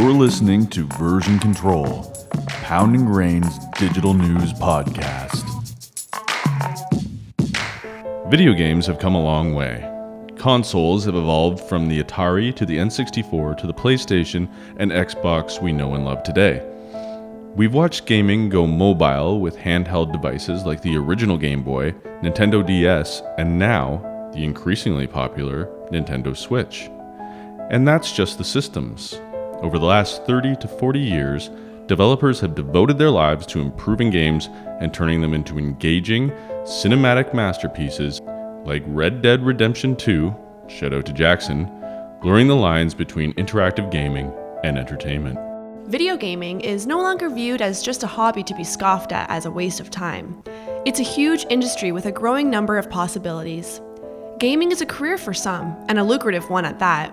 You're listening to Version Control, Pound and Grain's digital news podcast. Video games have come a long way. Consoles have evolved from the Atari to the N64 to the PlayStation and Xbox we know and love today. We've watched gaming go mobile with handheld devices like the original Game Boy, Nintendo DS, and now the increasingly popular Nintendo Switch. And that's just the systems. Over the last 30 to 40 years, developers have devoted their lives to improving games and turning them into engaging, cinematic masterpieces like Red Dead Redemption 2, shout out to Jackson, blurring the lines between interactive gaming and entertainment. Video gaming is no longer viewed as just a hobby to be scoffed at as a waste of time. It's a huge industry with a growing number of possibilities. Gaming is a career for some, and a lucrative one at that.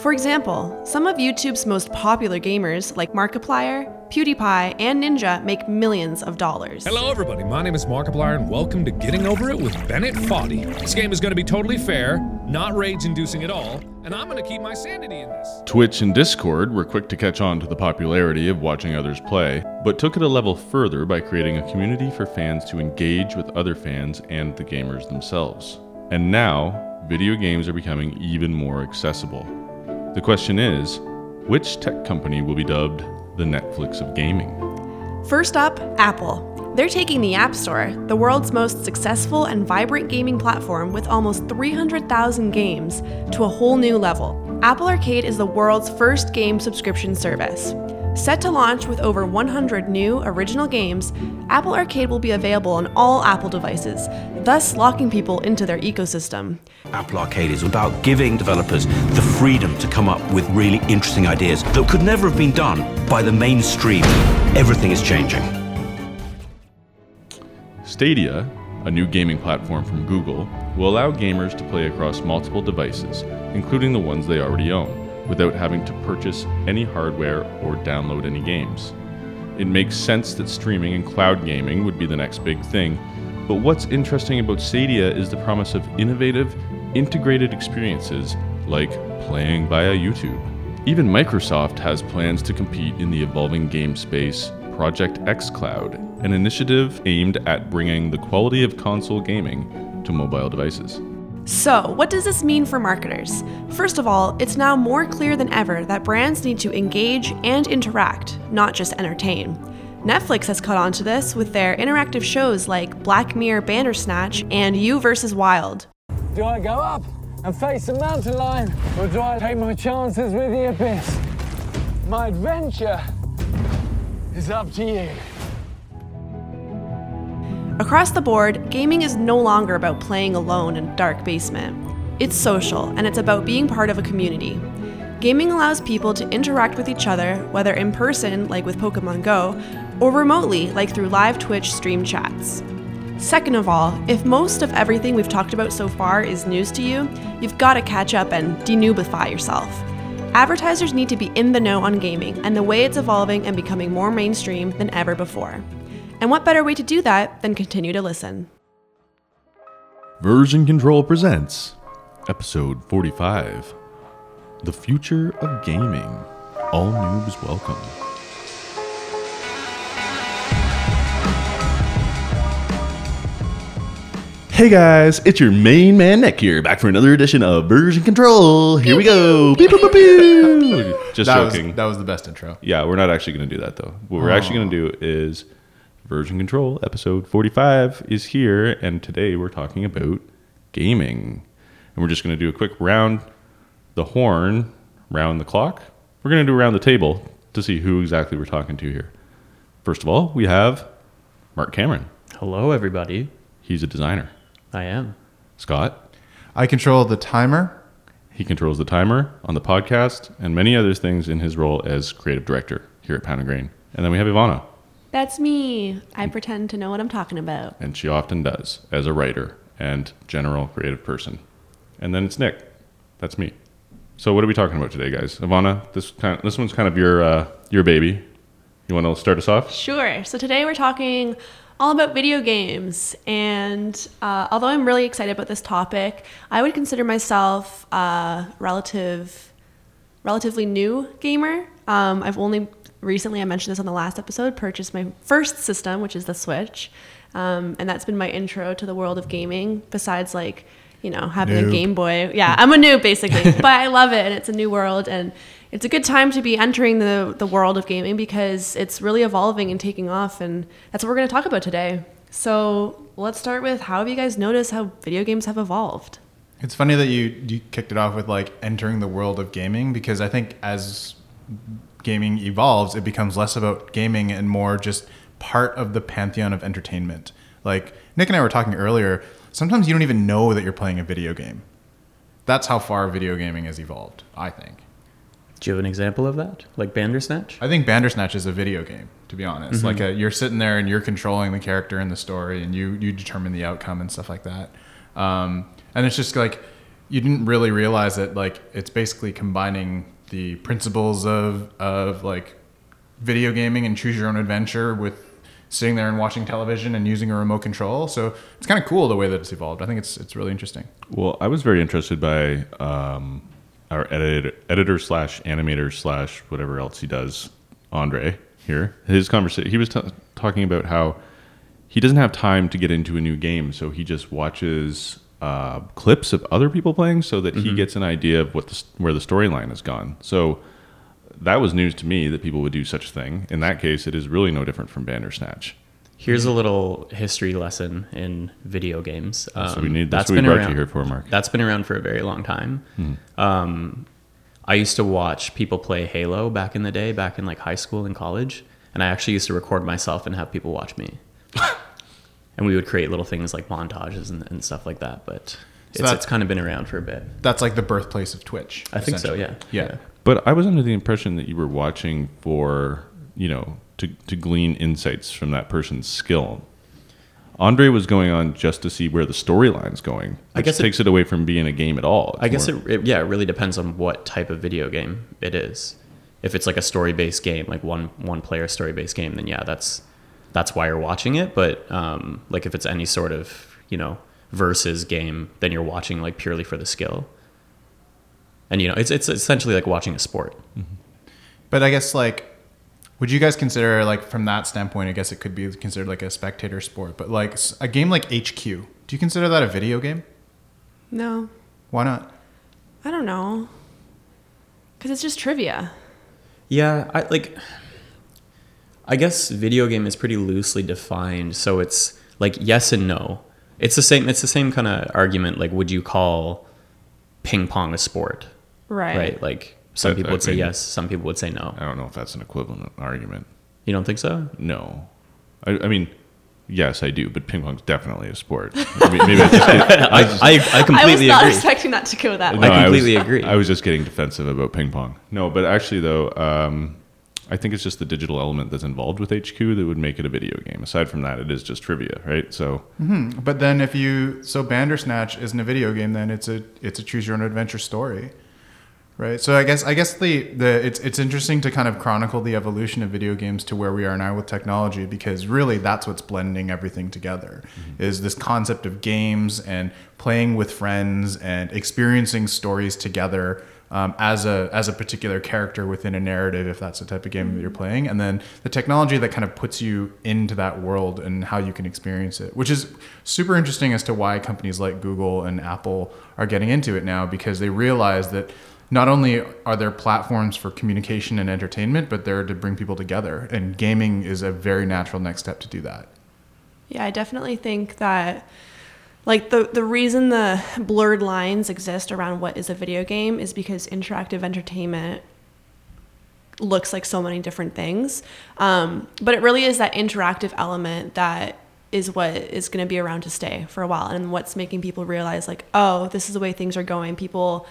For example, some of YouTube's most popular gamers, like Markiplier, PewDiePie, and Ninja, make millions of dollars. Hello, everybody. My name is Markiplier, and welcome to Getting Over It with Bennett Foddy. This game is going to be totally fair, not rage-inducing at all, and I'm going to keep my sanity in this. Twitch and Discord were quick to catch on to the popularity of watching others play, but took it a level further by creating a community for fans to engage with other fans and the gamers themselves. And now, video games are becoming even more accessible. The question is which tech company will be dubbed the Netflix of gaming? First up, Apple. They're taking the App Store, the world's most successful and vibrant gaming platform with almost 300,000 games, to a whole new level. Apple Arcade is the world's first game subscription service. Set to launch with over 100 new original games, Apple Arcade will be available on all Apple devices, thus locking people into their ecosystem. Apple Arcade is about giving developers the freedom to come up with really interesting ideas that could never have been done by the mainstream. Everything is changing. Stadia, a new gaming platform from Google, will allow gamers to play across multiple devices, including the ones they already own without having to purchase any hardware or download any games. It makes sense that streaming and cloud gaming would be the next big thing, but what's interesting about Stadia is the promise of innovative, integrated experiences like playing via YouTube. Even Microsoft has plans to compete in the evolving game space Project xCloud, an initiative aimed at bringing the quality of console gaming to mobile devices. So, what does this mean for marketers? First of all, it's now more clear than ever that brands need to engage and interact, not just entertain. Netflix has caught on to this with their interactive shows like Black Mirror Bandersnatch and You vs. Wild. Do I go up and face the mountain lion, or do I take my chances with the abyss? My adventure is up to you. Across the board, gaming is no longer about playing alone in a dark basement. It's social, and it's about being part of a community. Gaming allows people to interact with each other, whether in person, like with Pokemon Go, or remotely, like through live Twitch stream chats. Second of all, if most of everything we've talked about so far is news to you, you've got to catch up and denubify yourself. Advertisers need to be in the know on gaming and the way it's evolving and becoming more mainstream than ever before. And what better way to do that than continue to listen? Version Control presents episode 45 The Future of Gaming. All noobs welcome. Hey guys, it's your main man Nick here, back for another edition of Version Control. Here we go. Beep, boop, boop, boop. Just that joking. Was, that was the best intro. Yeah, we're not actually going to do that though. What we're oh. actually going to do is Version Control episode 45 is here, and today we're talking about gaming. And we're just going to do a quick round the horn, round the clock. We're going to do around the table to see who exactly we're talking to here. First of all, we have Mark Cameron. Hello, everybody. He's a designer. I am. Scott, I control the timer. he controls the timer on the podcast and many other things in his role as creative director here at Pound and Grain. And then we have Ivana, That's me. I pretend to know what I'm talking about. and she often does as a writer and general creative person. And then it's Nick. That's me. So what are we talking about today, guys? Ivana, this kind this one's kind of your uh, your baby. You want to start us off? Sure. So today we're talking all about video games. And uh, although I'm really excited about this topic, I would consider myself a relative relatively new gamer. Um, I've only recently, I mentioned this on the last episode, purchased my first system, which is the Switch. Um, and that's been my intro to the world of gaming, besides like, you know, having a Game Boy. Yeah, I'm a noob basically, but I love it and it's a new world and it's a good time to be entering the, the world of gaming because it's really evolving and taking off and that's what we're going to talk about today. So let's start with how have you guys noticed how video games have evolved? It's funny that you you kicked it off with like entering the world of gaming because I think as gaming evolves, it becomes less about gaming and more just part of the pantheon of entertainment. Like Nick and I were talking earlier, sometimes you don't even know that you're playing a video game. That's how far video gaming has evolved, I think. Do you have an example of that? Like Bandersnatch? I think Bandersnatch is a video game, to be honest. Mm-hmm. Like a, you're sitting there and you're controlling the character in the story, and you you determine the outcome and stuff like that. Um, and it's just like you didn't really realize that like it's basically combining the principles of of like video gaming and choose your own adventure with sitting there and watching television and using a remote control. So it's kind of cool the way that it's evolved. I think it's it's really interesting. Well, I was very interested by um, our editor, editor slash animator slash whatever else he does, Andre here. His conversation. He was t- talking about how he doesn't have time to get into a new game, so he just watches uh, clips of other people playing, so that he gets an idea of what the, where the storyline has gone. So that was news to me that people would do such a thing. In that case, it is really no different from Bandersnatch. Here's a little history lesson in video games. Um, we need. That's, that's what we been brought around. you here for, Mark. That's been around for a very long time. Hmm. Um, I used to watch people play Halo back in the day, back in like high school and college, and I actually used to record myself and have people watch me. and we would create little things like montages and, and stuff like that. But it's, it's kind of been around for a bit. That's like the birthplace of Twitch. I think so. essentially. Yeah. Yeah. But I was under the impression that you were watching for, you know, to, to glean insights from that person's skill. Andre was going on just to see where the storyline's going, which I guess it- takes it, away from being a game at all. I guess more- it, it yeah, it really depends on what type of video game it is. If it's like a story-based game, like one one player story-based game, then yeah, that's that's why you're watching it. But um, like if it's any sort of you know versus game, then you're watching like purely for the skill. And you know, it's it's essentially like watching a sport. But I guess like, would you guys consider like from that standpoint? I guess it could be considered like a spectator sport. But like a game like HQ, do you consider that a video game? No, Why not? I don't know. Because it's just trivia. Yeah, I like I guess video game is pretty loosely defined, so it's like yes and no. It's the same it's the same kind of argument like would you call ping pong a sport? Right. Right? Like some That- people I would say mean- yes, some people would say no. I don't know if that's an equivalent argument. You don't think so? No. I, I mean, yes, I do, but ping pong's definitely a sport. Maybe maybe I just get, I, I, I I was completely not agree. expecting that to go that No. I completely was, agree. I was just getting defensive about ping pong. No, but actually, though, um, I think it's just the digital element that's involved with HQ that would make it a video game. Aside from that, it is just trivia, right? So, mm-hmm. But then if you so Bandersnatch isn't a video game, then it's a it's a choose your own adventure story, right? So I guess I guess the the it's it's interesting to kind of chronicle the evolution of video games to where we are now with technology because really that's what's blending everything together mm-hmm. is this concept of games and playing with friends and experiencing stories together um, as a as a particular character within a narrative if that's the type of game that you're playing. And then the technology that kind of puts you into that world and how you can experience it which is super interesting as to why companies like Google and Apple are getting into it now because they realize that not only are there platforms for communication and entertainment but they're to bring people together. And gaming is a very natural next step to do that. Yeah, I definitely think that like the the reason the blurred lines exist around what is a video game is because interactive entertainment looks like so many different things. Um, but it really is that interactive element that is what is going to be around to stay for a while and what's making people realize like, oh, this is the way things are going. People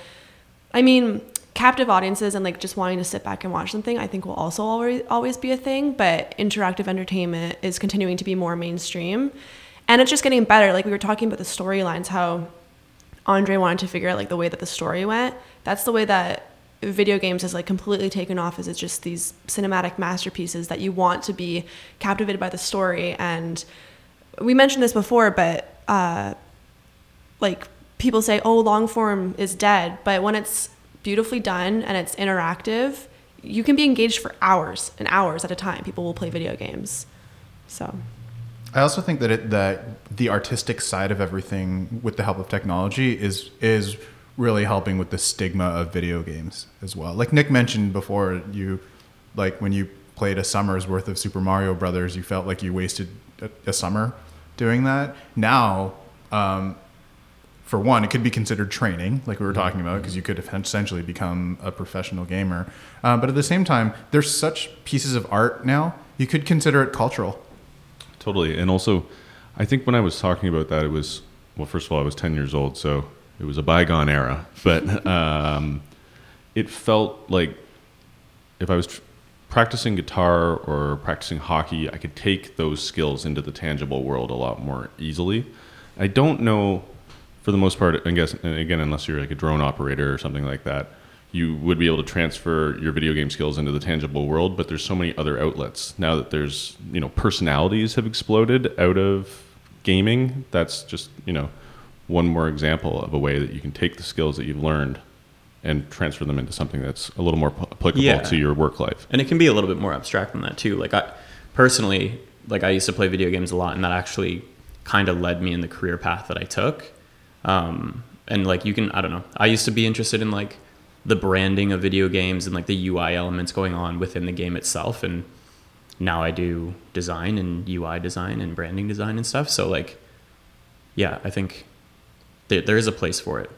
I mean, captive audiences and like just wanting to sit back and watch something, I think will also always always be a thing. But interactive entertainment is continuing to be more mainstream, and it's just getting better. Like we were talking about the storylines, how Andre wanted to figure out like the way that the story went. That's the way that video games has like completely taken off. Is it's just these cinematic masterpieces that you want to be captivated by the story. And we mentioned this before, but uh, like people say, oh, long form is dead. But when it's beautifully done and it's interactive, you can be engaged for hours and hours at a time. People will play video games. So, I also think that it that the artistic side of everything with the help of technology is is really helping with the stigma of video games as well. Like Nick mentioned before, you like when you played a summer's worth of Super Mario Brothers, you felt like you wasted a, a summer doing that. Now, um, for one, it could be considered training, like we were talking about, because you could essentially become a professional gamer. Uh, but at the same time, there's such pieces of art now, you could consider it cultural. Totally. And also, I think when I was talking about that, it was, well, first of all, I was 10 years old, so it was a bygone era. But um, it felt like if I was tr- practicing guitar or practicing hockey, I could take those skills into the tangible world a lot more easily. I don't know, for the most part, I guess, again, unless you're like a drone operator or something like that, you would be able to transfer your video game skills into the tangible world. But there's so many other outlets now that there's, you know, personalities have exploded out of gaming. That's just, you know, one more example of a way that you can take the skills that you've learned and transfer them into something that's a little more p- applicable Yeah. to your work life. and it can be a little bit more abstract than that too like i personally like i used to play video games a lot and that actually kind of led me in the career path that i took um, and like you can i don't know i used to be interested in like the branding of video games and like the ui elements going on within the game itself. And now i do design and ui design and branding design and stuff. So like yeah i think there, there is a place for it.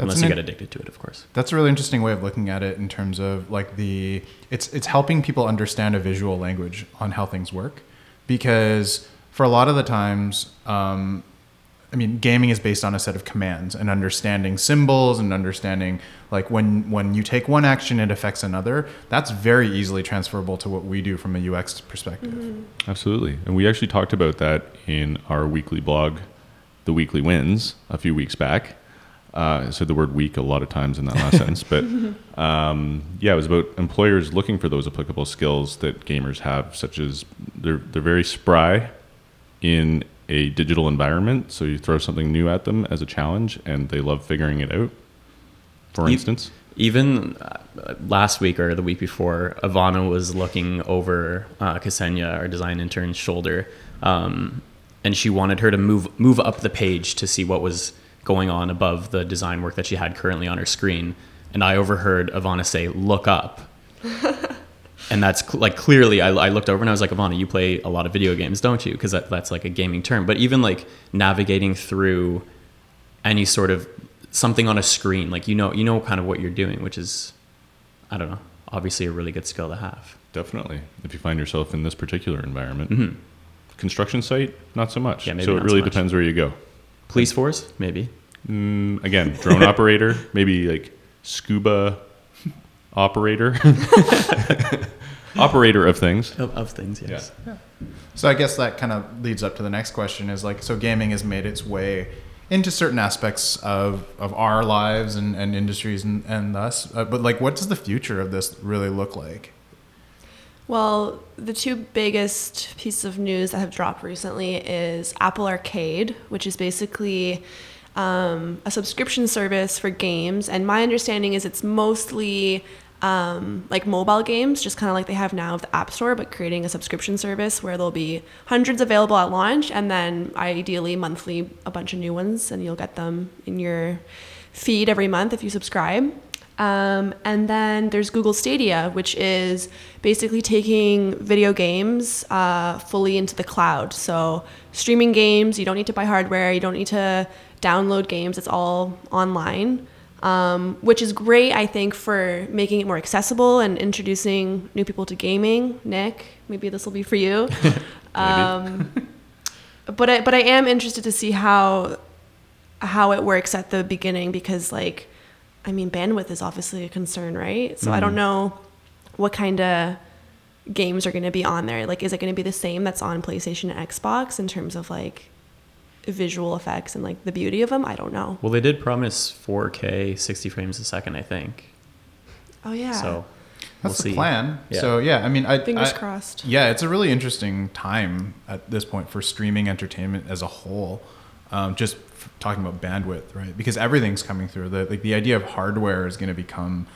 Unless you get addicted to it of course. That's a really interesting way of looking at it in terms of like the it's it's helping people understand a visual language on how things work. Because for a lot of the times um, I mean gaming is based on a set of commands and understanding symbols and understanding like when when you take one action it affects another that's very easily transferable to what we do from a UX perspective. Absolutely. And we actually talked about that in our weekly blog, The Weekly Wins, a few weeks back. Uh, I said the word week a lot of times in that last sentence, but um, yeah, it was about employers looking for those applicable skills that gamers have, such as they're, they're very spry in a digital environment. So you throw something new at them as a challenge and they love figuring it out. For You- instance, even uh, last week or the week before, Ivana was looking over uh, Ksenia, our design intern's shoulder, um, and she wanted her to move move up the page to see what was going on above the design work that she had currently on her screen. And I overheard Ivana say, "Look up." and that's cl- like clearly I, I looked over and i was like ivana you play a lot of video games don't you because that, that's like a gaming term but even like navigating through any sort of something on a screen like you know you know kind of what you're doing which is i don't know obviously a really good skill to have definitely, if you find yourself in this particular environment. Construction site, not so much. Mm-hmm. Yeah, maybe so it not so really depends where you go. police force maybe Mm, again, drone operator, maybe like scuba operator, operator of things. of, of things yes So I guess that kind of leads up to the next question is like so gaming has made its way into certain aspects of, of our lives and, and industries and, and thus uh, but like what does the future of this really look like? Well, the two biggest pieces of news that have dropped recently is Apple Arcade, which is basically um, a subscription service for games. And my understanding is it's mostly um, like mobile games, just kind of like they have now with the App Store, but creating a subscription service where there'll be hundreds available at launch, and then ideally monthly a bunch of new ones, and you'll get them in your feed every month if you subscribe. Um, and then there's Google Stadia, which is basically taking video games uh, fully into the cloud. So streaming games, you don't need to buy hardware, you don't need to download games. It's all online, um, which is great, I think, for making it more accessible and introducing new people to gaming. Nick, maybe this will be for you. um, but I, but I am interested to see how how it works at the beginning because like I mean bandwidth is obviously a concern, right? So I don't know what kind of games are going to be on there. Like is it going to be the same that's on PlayStation and Xbox in terms of like visual effects and like the beauty of them? I don't know. well they did promise 4k 60 frames a second i think Oh yeah. so we'll That's see the plan. Yeah. So yeah, I mean, I Fingers I- crossed. Yeah, it's a really interesting time at this point for streaming entertainment as a whole. Um, just f- talking about bandwidth, right? Because everything's coming through. The like the idea of hardware is going to become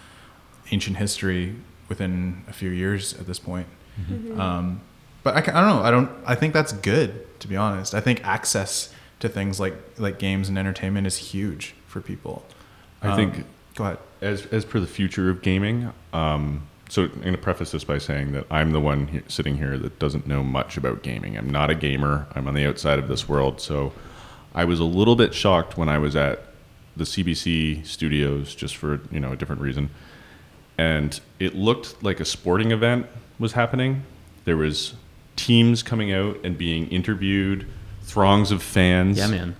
ancient history within a few years at this point. Um, but I, I don't know. I don't. I think that's good to be honest. I think access to things like like games and entertainment is huge for people. I think Go ahead. as as per the future of gaming. Um, so I'm going to preface this by saying that I'm the one sitting here that doesn't know much about gaming. I'm not a gamer. I'm on the outside of this world. So I was a little bit shocked when I was at the CBC studios, just for you know a different reason, and it looked like a sporting event was happening. There was teams coming out and being interviewed, throngs of fans. Yeah, man.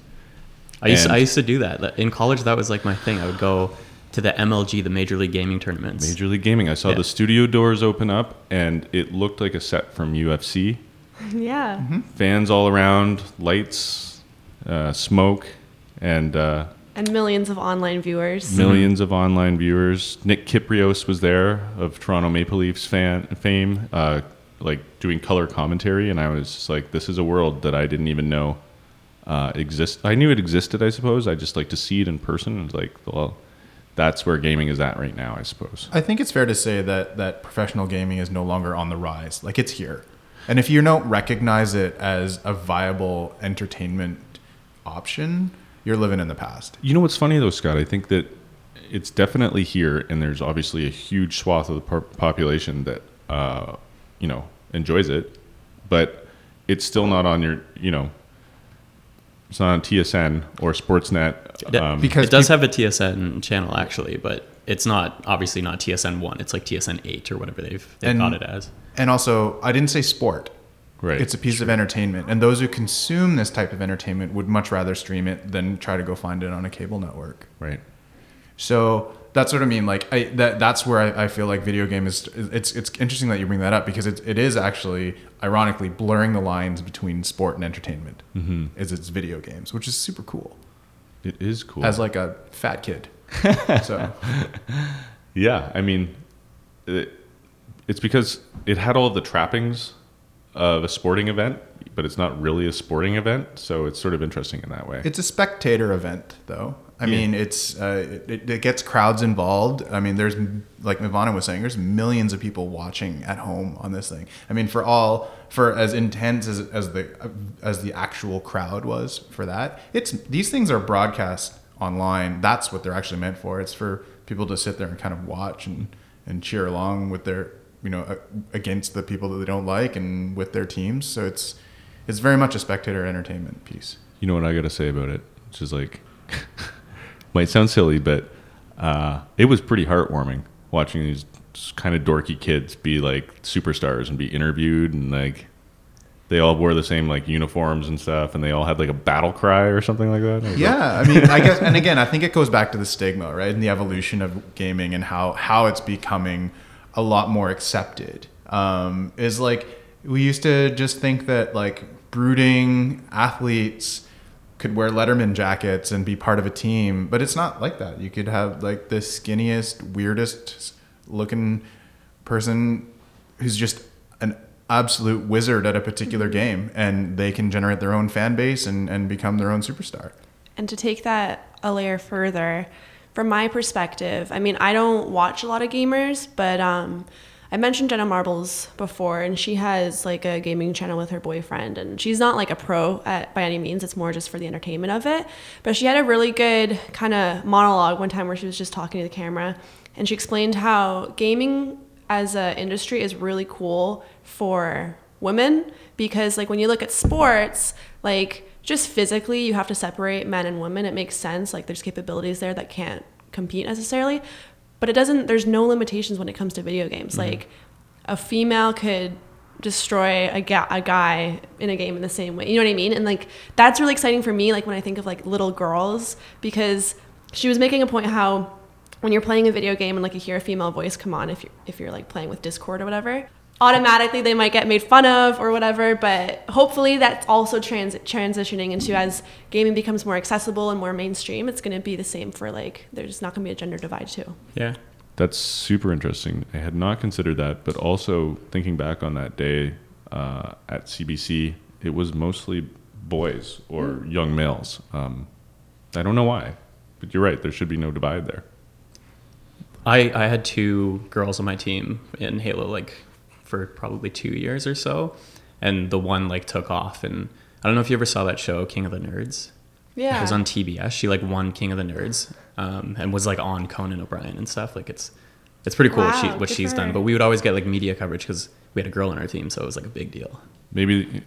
I used, And- I used to do that. In college, that was like my thing. I would go to the MLG, the Major League Gaming tournaments. Major League Gaming. I saw Yeah. the studio doors open up, and it looked like a set from UFC. Yeah. Fans all around, lights, uh, smoke, and uh, And millions of online viewers. millions of online viewers. Nick Kypreos was there of Toronto Maple Leafs fan fame, uh, like doing color commentary, and I was just like, "This is a world that I didn't even know uh, exist." I knew it existed, I suppose. I just like to see it in person. and like, well, that's where gaming is at right now, I suppose. I think it's fair to say that that professional gaming is no longer on the rise. Like it's here. And if you don't recognize it as a viable entertainment option, you're living in the past. You know what's funny though, Scott? I think that it's definitely here, and there's obviously a huge swath of the po- population that uh, you know enjoys it, but it's still not on your, you know, it's not on TSN or Sportsnet. It- Um, Because it does peop- have a TSN channel actually, but it's not obviously not TSN one. It's like TSN eight or whatever they've they've got it as. And also, I didn't say sport. right. It's a piece of entertainment. And those who consume this type of entertainment would much rather stream it than try to go find it on a cable network. right. So that's what I mean. Like I, that, that's where I, I feel like video game is. It's it's interesting that you bring that up because it, it is actually ironically blurring the lines between sport and entertainment. Mm-hmm. Is it's video games, which is super cool. It is cool. As like a fat kid. so Yeah, I mean, it, it's because it had all the trappings of a sporting event, but it's not really a sporting event, so it's sort of interesting in that way. it's a spectator event, though. I Yeah. mean, it's uh, it, it gets crowds involved. I mean, there's like Ivana was saying, there's millions of people watching at home on this thing. I mean, for all for as intense as, as the as the actual crowd was for that, it's these things are broadcast online. That's what they're actually meant for. It's for people to sit there and kind of watch and and cheer along with their you know against the people that they don't like and with their teams. So it's it's very much a spectator entertainment piece. you know what I got to say about it, which is like, might sound silly, but uh, it was pretty heartwarming watching these kind of dorky kids be like superstars and be interviewed and like they all wore the same like uniforms and stuff and they all had like a battle cry or something like that. I was like, Yeah, I mean, I guess, and again, I think it goes back to the stigma, right, and the evolution of gaming and how how it's becoming a lot more accepted. Um, is like we used to just think that like brooding athletes could wear Letterman jackets and be part of a team, but it's not like that. You could have like the skinniest, weirdest looking person who's just an absolute wizard at a particular game, and they can generate their own fan base and, and become their own superstar. And to take that a layer further, from my perspective, I mean, I don't watch a lot of gamers, but um, I mentioned Jenna Marbles before, and she has like a gaming channel with her boyfriend, and she's not like a pro at, by any means. It's more just for the entertainment of it. But she had a really good kind of monologue one time where she was just talking to the camera, and she explained how gaming as an industry is really cool for women because like when you look at sports like just physically you have to separate men and women it makes sense like there's capabilities there that can't compete necessarily but it doesn't there's no limitations when it comes to video games. Mm-hmm. Like a female could destroy a, ga- a guy in a game in the same way you know what i mean? And like that's really exciting for me like when i think of like little girls because she was making a point how when you're playing a video game and like you hear a female voice come on if you're if you're like playing with discord or whatever automatically they might get made fun of or whatever but hopefully that's also trans- transitioning into as gaming becomes more accessible and more mainstream it's going to be the same for like there's not going to be a gender divide too Yeah. That's super interesting. I had not considered that, but also thinking back on that day uh, at CBC, it was mostly boys or young males. Um, I don't know why, but you're right. There should be no divide there. I, I had two girls on my team in Halo like for probably two years or so, and the one like took off. And I don't know if you ever saw that show King of the Nerds. Yeah. It was on TBS. She like won King of the Nerds, um, and was like on Conan O'Brien and stuff. Like it's it's pretty cool what she what she's done. But we would always get like media coverage because we had a girl on our team, so it was like a big deal. Maybe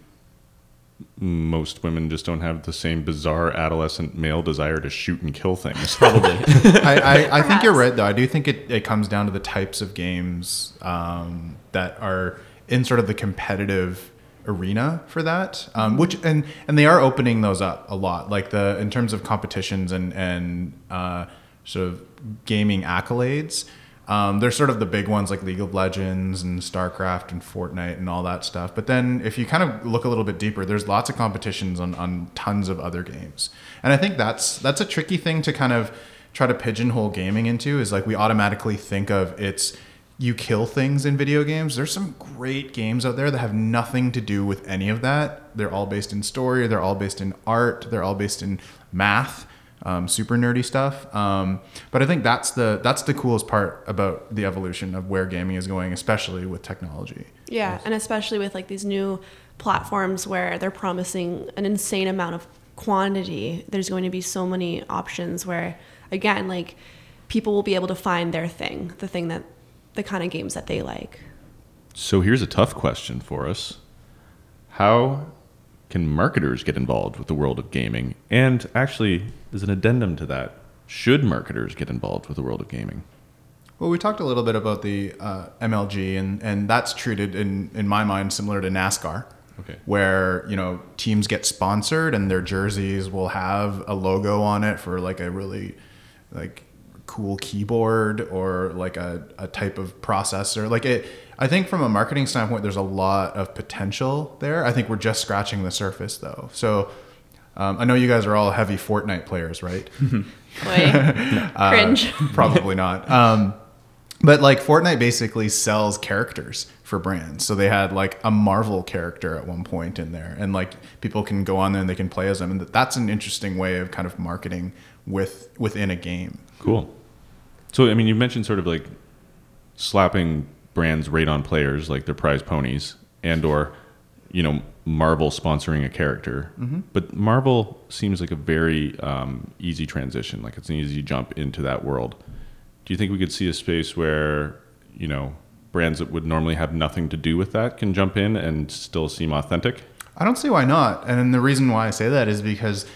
most women just don't have the same bizarre adolescent male desire to shoot and kill things. Probably. I, I, I think you're right, though. I do think it, it comes down to the types of games um, that are in sort of the competitive arena for that, um, which and and they are opening those up a lot, like the in terms of competitions and and uh, sort of gaming accolades. Um, they're sort of the big ones like League of Legends and StarCraft and Fortnite and all that stuff. But then if you kind of look a little bit deeper, there's lots of competitions on, on tons of other games. And I think that's that's a tricky thing to kind of try to pigeonhole gaming into is like we automatically think of it's you kill things in video games. There's some great games out there that have nothing to do with any of that. They're all based in story, they're all based in art, they're all based in math um, super nerdy stuff. Um, but I think that's the that's the coolest part about the evolution of where gaming is going, especially with technology. Yeah, and especially with like these new platforms where they're promising an insane amount of quantity, there's going to be so many options where again, like people will be able to find their thing, the thing that the kind of games that they like. So here's a tough question for us. How can marketers get involved with the world of gaming? And actually, as an addendum to that, should marketers get involved with the world of gaming? Well, we talked a little bit about the uh, MLG, and, and that's treated in, in my mind similar to NASCAR. Okay. Where, you know, teams get sponsored and their jerseys will have a logo on it for like a really like cool keyboard or like a, a type of processor. Like it I think from a marketing standpoint there's a lot of potential there. I think we're just scratching the surface though. So um, I know you guys are all heavy Fortnite players, right? Boy, cringe. Probably not. Um, but like Fortnite basically sells characters for brands. So they had like a Marvel character at one point in there, and like people can go on there and they can play as them, and that's an interesting way of kind of marketing with within a game. Cool. So, I mean, you mentioned sort of like slapping brands right on players, like their prize ponies, and or, you know, Marvel sponsoring a character. But Marvel seems like a very um, easy transition. Like it's an easy jump into that world. Do you think we could see a space where, you know, brands that would normally have nothing to do with that can jump in and still seem authentic? I don't see why not. And the reason why I say that is because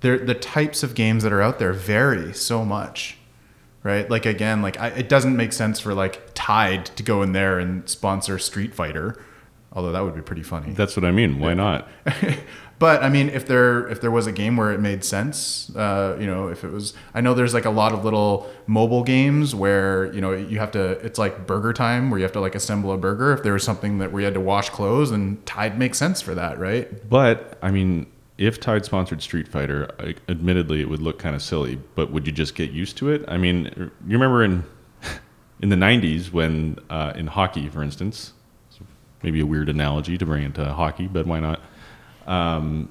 they're, the types of games that are out there vary so much, right? Like again, like I, it doesn't make sense for like Tide to go in there and sponsor Street Fighter, although that would be pretty funny. That's what I mean. Why not? but I mean, if there if there was a game where it made sense, uh, you know, if it was, I know there's like a lot of little mobile games where you know you have to. It's like Burger Time where you have to like assemble a burger. If there was something that where you had to wash clothes, and Tide makes sense for that, right? But I mean, if Tide sponsored Street Fighter, I, admittedly, it would look kind of silly. But would you just get used to it? I mean, you remember in in the '90s when uh, in hockey, for instance, maybe a weird analogy to bring into hockey, but why not? Um,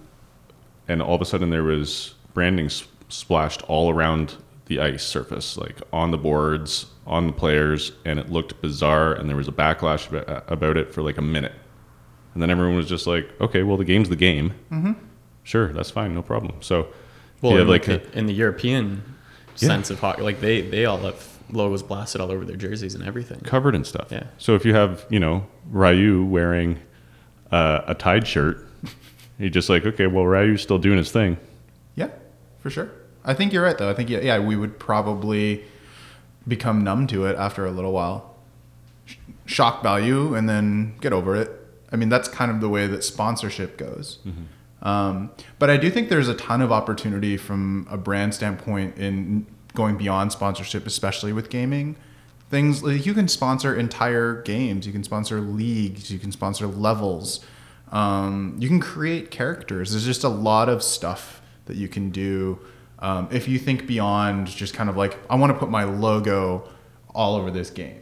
and all of a sudden, there was branding splashed all around the ice surface, like on the boards, on the players, and it looked bizarre. And there was a backlash about it for like a minute. And then everyone was just like, okay, well, the game's the game. Mm-hmm. Sure, that's fine, no problem. So, Well, you in, have like the, a, in the European Yeah. sense of hockey, like they they all have logos blasted all over their jerseys and everything. covered and stuff. Yeah. So if you have, you know, Ryu wearing uh, a Tide shirt, you're just like, okay, well, Ryu's still doing his thing. Yeah, for sure. I think you're right though. I think yeah, yeah, we would probably become numb to it after a little while. Sh- Shock value and then get over it. I mean, that's kind of the way that sponsorship goes. Um, but I do think there's a ton of opportunity from a brand standpoint in going beyond sponsorship, especially with gaming. Things like you can sponsor entire games, you can sponsor leagues, you can sponsor levels, um, you can create characters. There's just a lot of stuff that you can do um, if you think beyond just kind of like, I want to put my logo all over this game.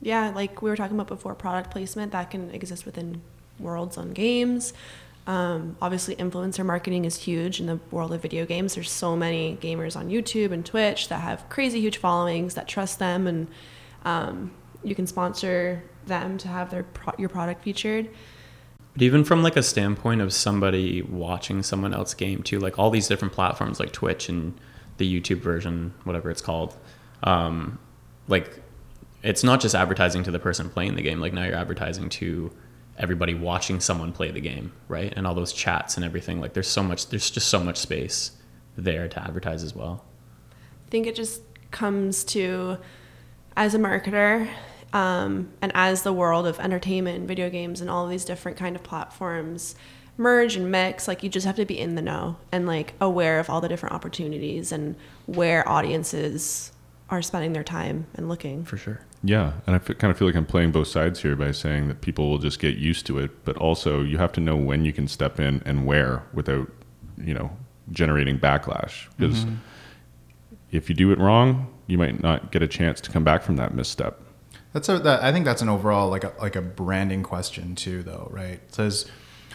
yeah, like we were talking about before, product placement that can exist within worlds on games. Um, obviously, influencer marketing is huge in the world of video games. There's so many gamers on YouTube and Twitch that have crazy huge followings that trust them, and um, you can sponsor them to have their pro- your product featured. But even from like a standpoint of somebody watching someone else game too, like all these different platforms like Twitch and the YouTube version, whatever it's called, um, like it's not just advertising to the person playing the game. Like now you're advertising to everybody watching someone play the game, right? And all those chats and everything. Like there's so much, there's just so much space there to advertise as well. I think it just comes to, as a marketer, um, and as the world of entertainment and video games and all of these different kind of platforms merge and mix, like you just have to be in the know and like aware of all the different opportunities and where audiences are spending their time and looking. For sure. Yeah, and I f- kind of feel like I'm playing both sides here by saying that people will just get used to it, but also you have to know when you can step in and where without, you know, generating backlash. Because if you do it wrong, you might not get a chance to come back from that misstep. That's a, that, I think that's an overall like a, like a branding question too, though, right? Says,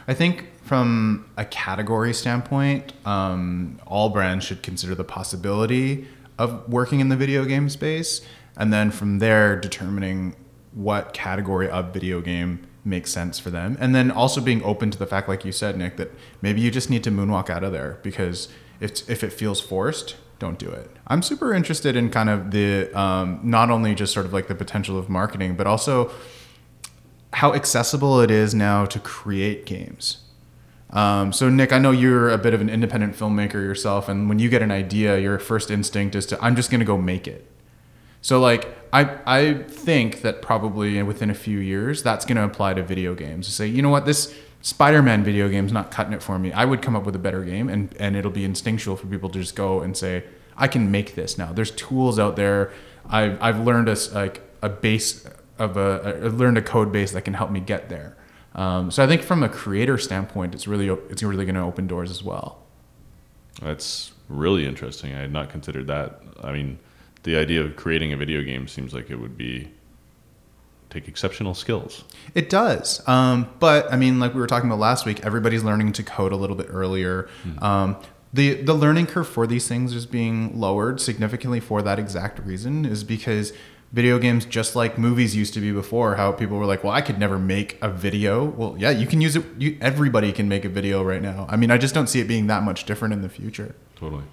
I think from a category standpoint, um, all brands should consider the possibility of working in the video game space, and then from there determining what category of video game makes sense for them, and then also being open to the fact, like you said, Nick, that maybe you just need to moonwalk out of there because if if it feels forced, don't do it. I'm super interested in kind of the um, not only just sort of like the potential of marketing, but also how accessible it is now to create games. Um, so Nick, I know you're a bit of an independent filmmaker yourself, and when you get an idea, your first instinct is to I'm just gonna go make it. So like I I think that probably within a few years that's gonna apply to video games. To say you know what this Spider-Man video game's not cutting it for me. I would come up with a better game, and and it'll be instinctual for people to just go and say I can make this now. There's tools out there. I've I've learned a like a base of a learned a code base that can help me get there. Um, so I think from a creator standpoint, it's really it's really going to open doors as well. That's really interesting. I had not considered that. I mean, the idea of creating a video game seems like it would be take exceptional skills. It does. Um, but I mean, like we were talking about last week, everybody's learning to code a little bit earlier. Um, the the learning curve for these things is being lowered significantly for that exact reason. Is because video games, just like movies used to be before, how people were like, "Well, I could never make a video." Well, yeah, you can use it. You, everybody can make a video right now. I mean, I just don't see it being that much different in the future. Totally.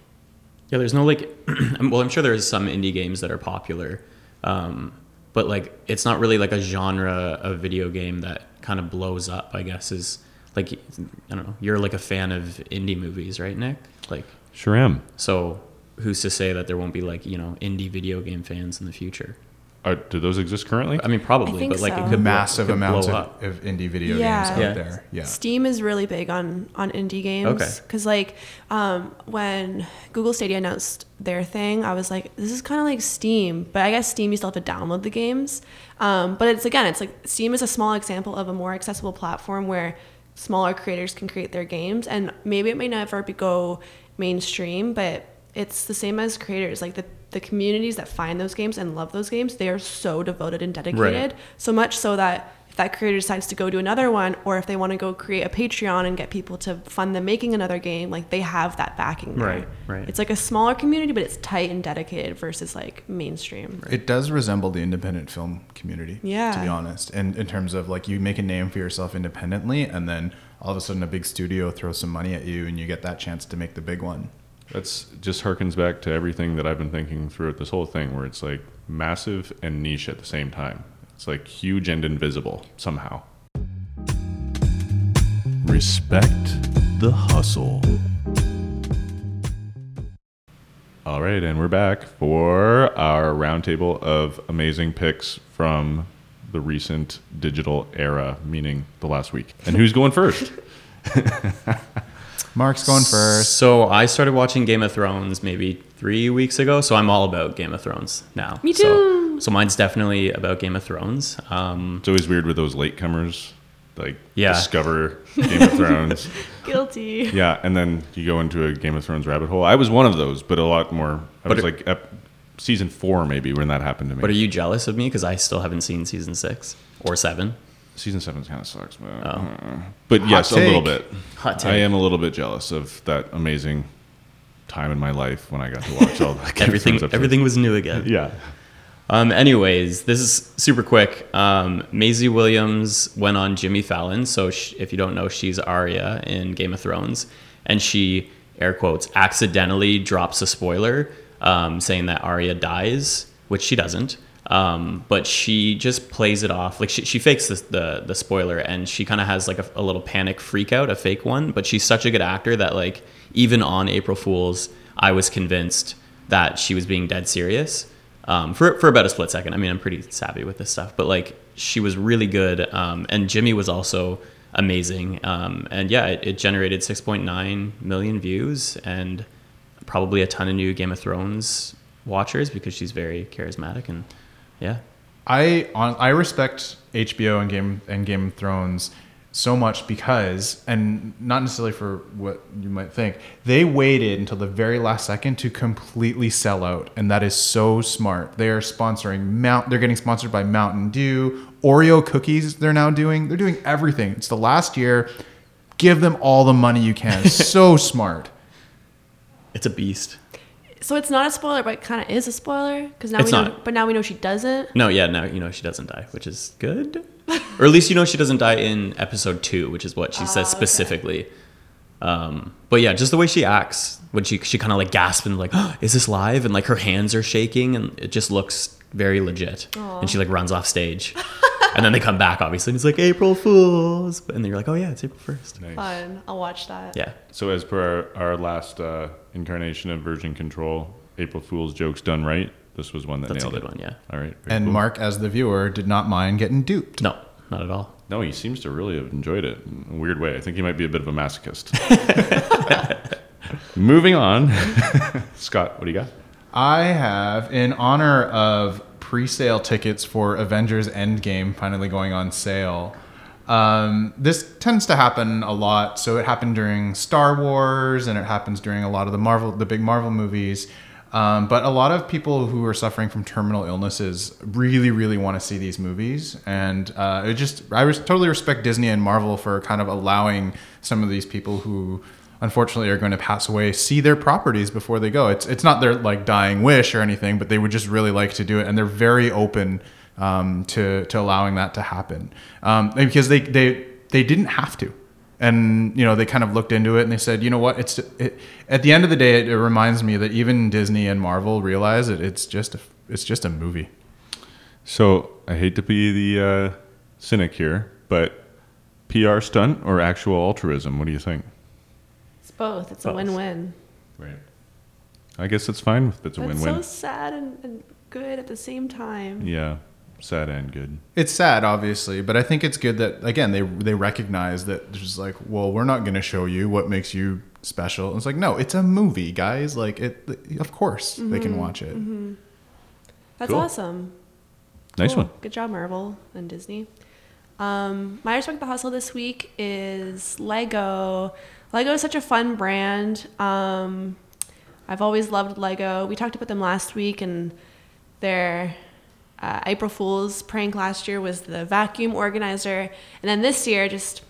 Yeah, there's no like, well, I'm sure there's some indie games that are popular, um, but like it's not really like a genre of video game that kind of blows up. I guess is like I don't know. You're like a fan of indie movies, right, Nick? Like, Sure am. so who's to say that there won't be like you know indie video game fans in the future? Are, do those exist currently? I mean, probably, think but like so. it could blow- Massive it could amounts blow of, of indie video Yeah. games out Yeah. there. Yeah. Steam is really big on on indie games. Okay. Because like um, when Google Stadia announced their thing, I was like, this is kind of like Steam, but I guess Steam you still have to download the games. Um, but it's again, it's like Steam is a small example of a more accessible platform where smaller creators can create their games, and maybe it may never be go mainstream, but it's the same as creators like the the communities that find those games and love those games they are so devoted and dedicated so much so that if that creator decides to go do another one or if they want to go create a patreon and get people to fund them making another game like they have that backing there. Right, right. it's like a smaller community but it's tight and dedicated versus like mainstream It does resemble the independent film community. Yeah. To be honest, and in terms of like you make a name for yourself independently, and then all of a sudden a big studio throws some money at you, and you get that chance to make the big one. That's just harkens back to everything that I've been thinking throughout this whole thing, where it's like massive and niche at the same time. It's like huge and invisible somehow. Respect the hustle. All right, and we're back for our roundtable of amazing picks from the recent digital era, meaning the last week. And who's going first? Mark's going first. So I started watching Game of Thrones maybe three weeks ago. So I'm all about Game of Thrones now. Me So, too. so mine's definitely about Game of Thrones. Um, It's always weird with those latecomers, like Yeah. discover Game of Thrones. guilty Yeah, and then you go into a Game of Thrones rabbit hole. I was one of those, but a lot more. I But was it- like ep- season four maybe when that happened to me. but are you jealous of me because I still haven't seen season six or seven? Season seven kind of sucks, but, Oh. but yes, a little bit. Hot take. I am a little bit jealous of that amazing time in my life when I got to watch all the everything everything was new again. Yeah. Um, anyways, this is super quick. Um, Maisie Williams went on Jimmy Fallon. So sh- if you don't know, she's Arya in Game of Thrones, and she air quotes accidentally drops a spoiler um, saying that Arya dies, which she doesn't. Um, but she just plays it off like she, she fakes the, the the spoiler and she kind of has like a, a little panic freak out, a fake one. But she's such a good actor that like even on April Fools, I was convinced that she was being dead serious um, for for about a split second. I mean, I'm pretty savvy with this stuff, but like she was really good, um, and Jimmy was also amazing. Um, and yeah, it, it generated 6.9 million views and probably a ton of new Game of Thrones watchers because she's very charismatic and yeah. I on I respect HBO and Game and Game of Thrones so much because and not necessarily for what you might think they waited until the very last second to completely sell out and that is so smart. They are sponsoring mount they're getting sponsored by mountain dew oreo cookies they're now doing they're doing everything. It's the last year. Give them all the money you can. So smart. It's a beast. So it's not a spoiler, but it kind of is a spoiler because now It's we know. not. But now we know she doesn't. No, yeah, now you know she doesn't die, which is good. or at least you know she doesn't die in episode two, which is what she says specifically. Um, but yeah, just the way she acts when she she kind of like gasps and like, oh, "Is this live?" and like her hands are shaking and it just looks very legit. And she like runs off stage, and then they come back obviously, and it's like April Fools, and then you're like, "Oh yeah, it's April first. Fun. I'll watch that. Yeah, So as per our, our last uh, incarnation of version control, April Fool's jokes done right. This was one that that's a good it. one. Yeah. All right. and cool. mark as the viewer did not mind getting duped No, not at all. No, he seems to really have enjoyed it in a weird way. I think he might be a bit of a masochist. Moving on. Scott, what do you got? I have, in honor of pre-sale tickets for Avengers Endgame finally going on sale. Um, this tends to happen a lot. So it happened during Star Wars, and it happens during a lot of the Marvel, the big Marvel movies. Um, but a lot of people who are suffering from terminal illnesses really, really want to see these movies, and uh, it just I res- totally respect Disney and Marvel for kind of allowing some of these people who unfortunately are going to pass away see their properties before they go. It's it's not their like dying wish or anything, but they would just really like to do it, and they're very open um, to to allowing that to happen um, because they they they didn't have to, and you know they kind of looked into it and they said, you know what, it's it, at the end of the day, it, it reminds me that even Disney and Marvel realize that it's just a, it's just a movie. So I hate to be the uh, cynic here, but PR stunt or actual altruism? What do you think? It's both. It's a win-win. Right. I guess it's fine if it's a That's win-win. so sad and, and good at the same time. yeah, sad and good. It's sad, obviously, but I think it's good that again they they recognize that there's like, well, we're not going to show you what makes you special. It's like, no, it's a movie, guys. Like it, of course they can watch it. That's Cool. awesome. Nice Cool. one. Good job, Marvel and Disney. Um, my respect the hustle this week is Lego. Lego is such a fun brand. Um, I've always loved Lego. We talked about them last week, and their uh, April Fool's prank last year was the vacuum organizer, and then this year, just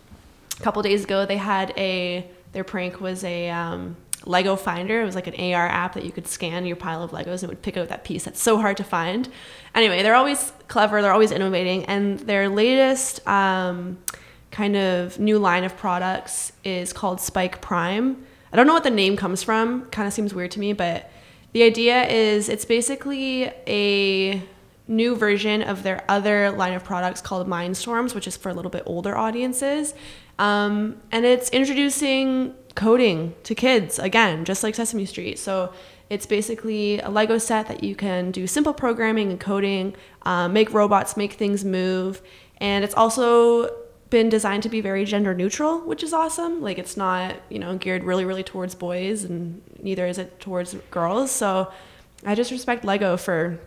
a couple days ago, they had a their prank was a um, Lego Finder. It was like an AR app that you could scan your pile of Legos and it would pick out that piece that's so hard to find. Anyway, they're always clever. They're always innovating, and their latest um, kind of new line of products is called Spike Prime. I don't know what the name comes from. Kind of seems weird to me, but the idea is it's basically a new version of their other line of products called Mindstorms, which is for a little bit older audiences. Um, and it's introducing coding to kids again, just like Sesame Street. So it's basically a Lego set that you can do simple programming and coding, uh, make robots, make things move. And it's also been designed to be very gender neutral, which is awesome. Like it's not, you know, geared really, really towards boys and neither is it towards girls. So I just respect Lego for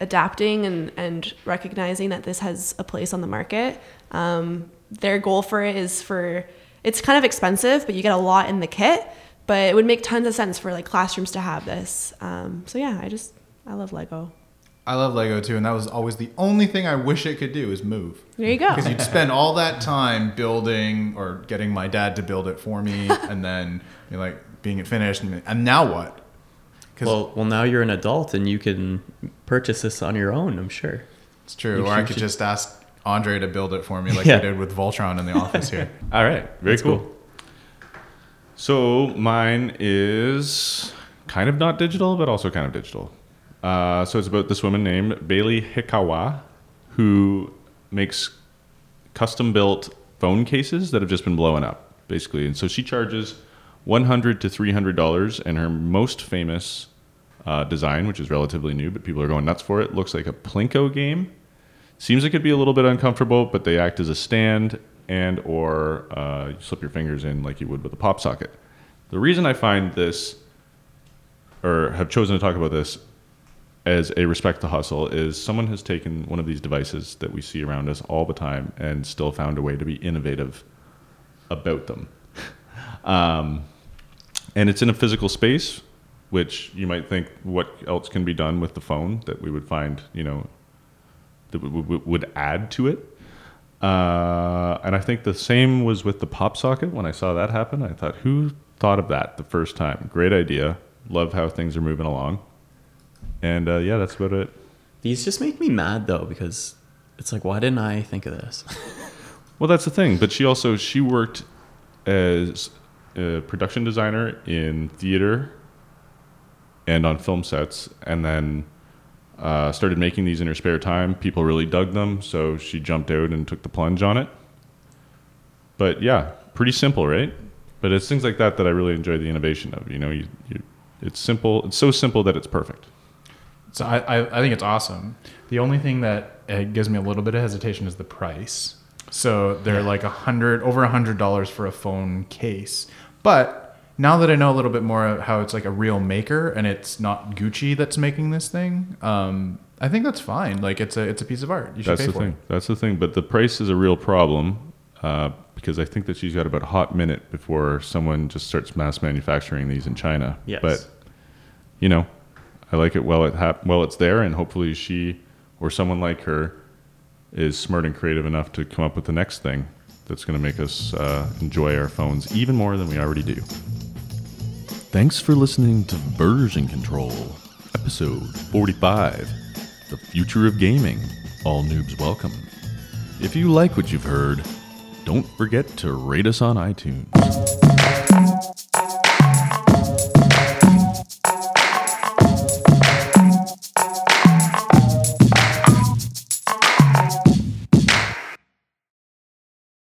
adapting and, and recognizing that this has a place on the market. Um, their goal for it is for it's kind of expensive, but you get a lot in the kit. But it would make tons of sense for like classrooms to have this. Um, so yeah, I just I love Lego. I love Lego too, and that was always the only thing I wish it could do is move. There you go. Because you'd spend all that time building or getting my dad to build it for me, and then you're like being it finished, and, and now what? 'Cause Well, well, now you're an adult and you can purchase this on your own. I'm sure. it's true. you Or I should- could just ask Andre to build it for me, like Yeah. we did with Voltron in the office here. All right, very That's cool. cool. So mine is kind of not digital, but also kind of digital. Uh, so it's about this woman named Bailey Hikawa, who makes custom-built phone cases that have just been blowing up, basically. And so she charges one hundred to three hundred dollars, and her most famous uh, design, which is relatively new, but people are going nuts for it, looks like a plinko game. Seems like it'd be a little bit uncomfortable, but they act as a stand and or uh, you slip your fingers in like you would with a pop socket. The reason I find this, or have chosen to talk about this as a respect to hustle, is someone has taken one of these devices that we see around us all the time and still found a way to be innovative about them. um, and it's in a physical space, which you might think, what else can be done with the phone that we would find, you know, that w- w- would add to it. Uh, and I think the same was with the pop socket. When I saw that happen, I thought, who thought of that the first time? Great idea. Love how things are moving along. And uh, yeah, that's about it. These just make me mad though because it's like, why didn't I think of this? Well, that's the thing. But she also she worked as a production designer in theater and on film sets, and then uh, started making these in her spare time. People really dug them, so she jumped out and took the plunge on it. But yeah, pretty simple, right? But it's things like that that I really enjoy the innovation of. You know, you, you it's simple. It's so simple that it's perfect. So I, I, I think it's awesome. The only thing that uh, gives me a little bit of hesitation is the price. So they're like a hundred over a hundred dollars for a phone case. But now that I know a little bit more of how it's like a real maker and it's not Gucci that's making this thing, um, I think that's fine. Like it's a it's a piece of art. You should That's pay the for thing. it. That's the thing. But the price is a real problem uh, because I think that she's got about a hot minute before someone just starts mass manufacturing these in China. Yes. But you know, I like it while it hap- while it's there, and hopefully she or someone like her is smart and creative enough to come up with the next thing that's going to make us uh, enjoy our phones even more than we already do. Thanks for listening to Version Control, episode 45 The Future of Gaming. All noobs welcome. If you like what you've heard, don't forget to rate us on iTunes.